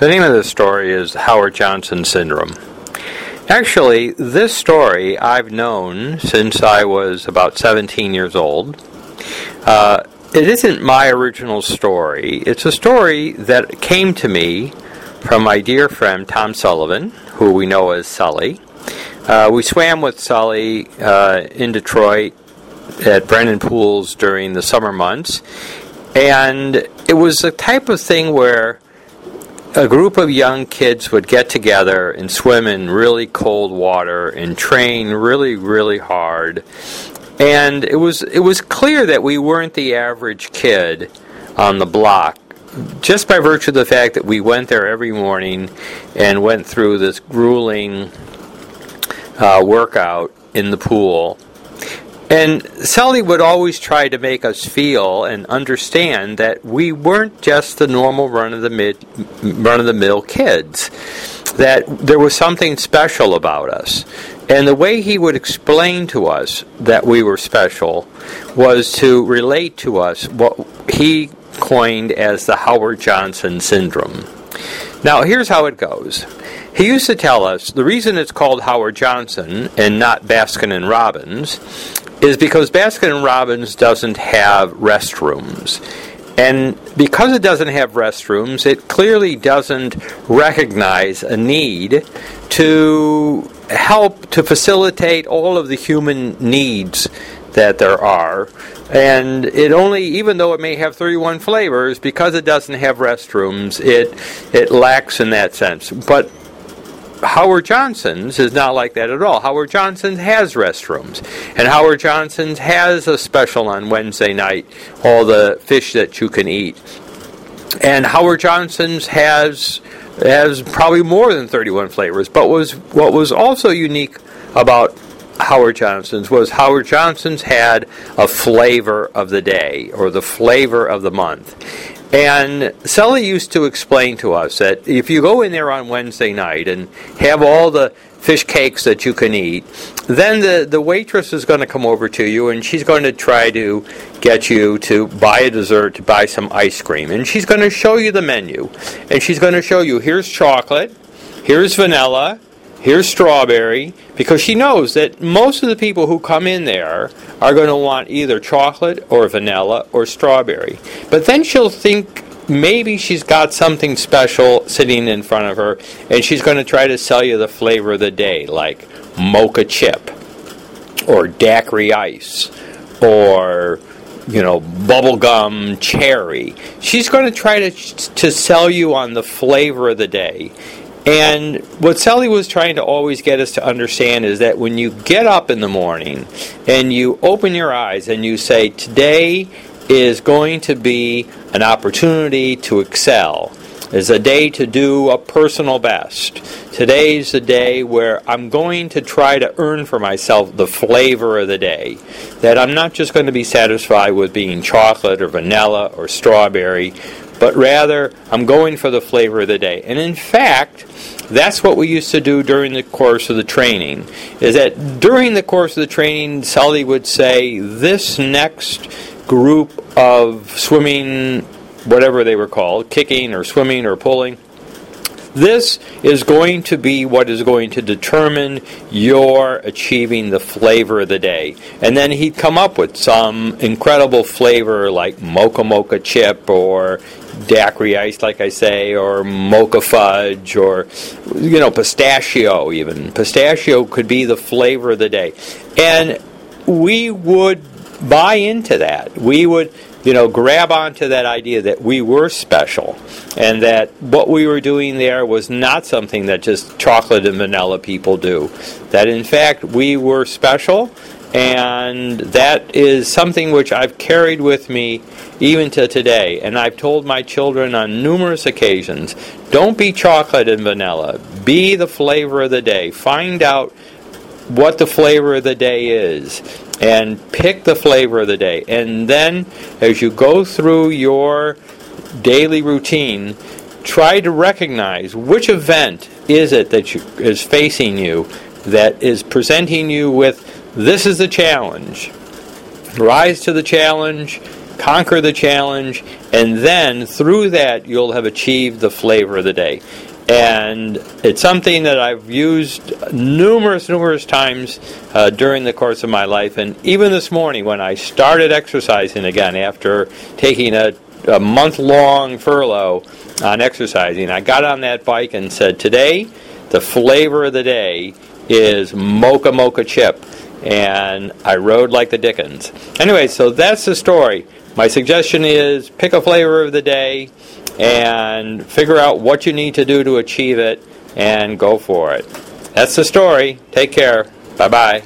The name of the story is Howard Johnson Syndrome. Actually, this story I've known since I was about 17 years old. Uh, it isn't my original story. It's a story that came to me from my dear friend Tom Sullivan, who we know as Sully. Uh, we swam with Sully uh, in Detroit at Brennan Pools during the summer months, and it was the type of thing where a group of young kids would get together and swim in really cold water and train really, really hard. And it was it was clear that we weren't the average kid on the block, just by virtue of the fact that we went there every morning and went through this grueling uh, workout in the pool and Sully would always try to make us feel and understand that we weren't just the normal run of the mid, run of the mill kids. That there was something special about us. And the way he would explain to us that we were special was to relate to us what he coined as the Howard Johnson syndrome. Now, here's how it goes. He used to tell us the reason it's called Howard Johnson and not Baskin and Robbins is because Baskin and Robbins doesn't have restrooms. And because it doesn't have restrooms, it clearly doesn't recognize a need to help to facilitate all of the human needs that there are. And it only, even though it may have 31 flavors, because it doesn't have restrooms, it it lacks in that sense. But Howard Johnson's is not like that at all. Howard Johnson's has restrooms, and Howard Johnson's has a special on Wednesday night, all the fish that you can eat. And Howard Johnson's has has probably more than 31 flavors. But was what was also unique about Howard Johnson's was Howard Johnson's had a flavor of the day or the flavor of the month. And Sully used to explain to us that if you go in there on Wednesday night and have all the fish cakes that you can eat, then the, the waitress is going to come over to you and she's going to try to get you to buy a dessert, to buy some ice cream. And she's going to show you the menu. And she's going to show you here's chocolate, here's vanilla, here's strawberry, because she knows that most of the people who come in there are going to want either chocolate or vanilla or strawberry. But then she'll think maybe she's got something special sitting in front of her, and she's going to try to sell you the flavor of the day, like mocha chip, or daiquiri ice, or you know, bubblegum cherry. She's going to try to to sell you on the flavor of the day. And what Sully was trying to always get us to understand is that when you get up in the morning and you open your eyes and you say, Today is going to be an opportunity to excel, is a day to do a personal best. Today's the day where I'm going to try to earn for myself the flavor of the day. That I'm not just going to be satisfied with being chocolate or vanilla or strawberry, but rather I'm going for the flavor of the day. And in fact, that's what we used to do during the course of the training. Is that during the course of the training, Sully would say, this next group of swimming, whatever they were called, kicking or swimming or pulling, this is going to be what is going to determine your achieving the flavor of the day. And then he'd come up with some incredible flavor like mocha mocha chip or daiquiri ice, like I say, or mocha fudge, or you know, pistachio. Even pistachio could be the flavor of the day, and we would buy into that. We would, you know, grab onto that idea that we were special, and that what we were doing there was not something that just chocolate and vanilla people do. That in fact we were special and that is something which I've carried with me even to today. And I've told my children on numerous occasions don't be chocolate and vanilla, be the flavor of the day. Find out what the flavor of the day is and pick the flavor of the day. And then as you go through your daily routine, try to recognize which event is it that you, is facing you that is presenting you with this is the challenge. Rise to the challenge conquer the challenge, and then through that you'll have achieved the flavor of the day. And it's something that I've used numerous, numerous times uh, during the course of my life. And even this morning, when I started exercising again after taking a, a month long furlough on exercising, I got on that bike and said, Today, the flavor of the day is mocha mocha chip. And I rode like the Dickens. Anyway, so that's the story. My suggestion is pick a flavor of the day and figure out what you need to do to achieve it and go for it. That's the story. Take care. Bye bye.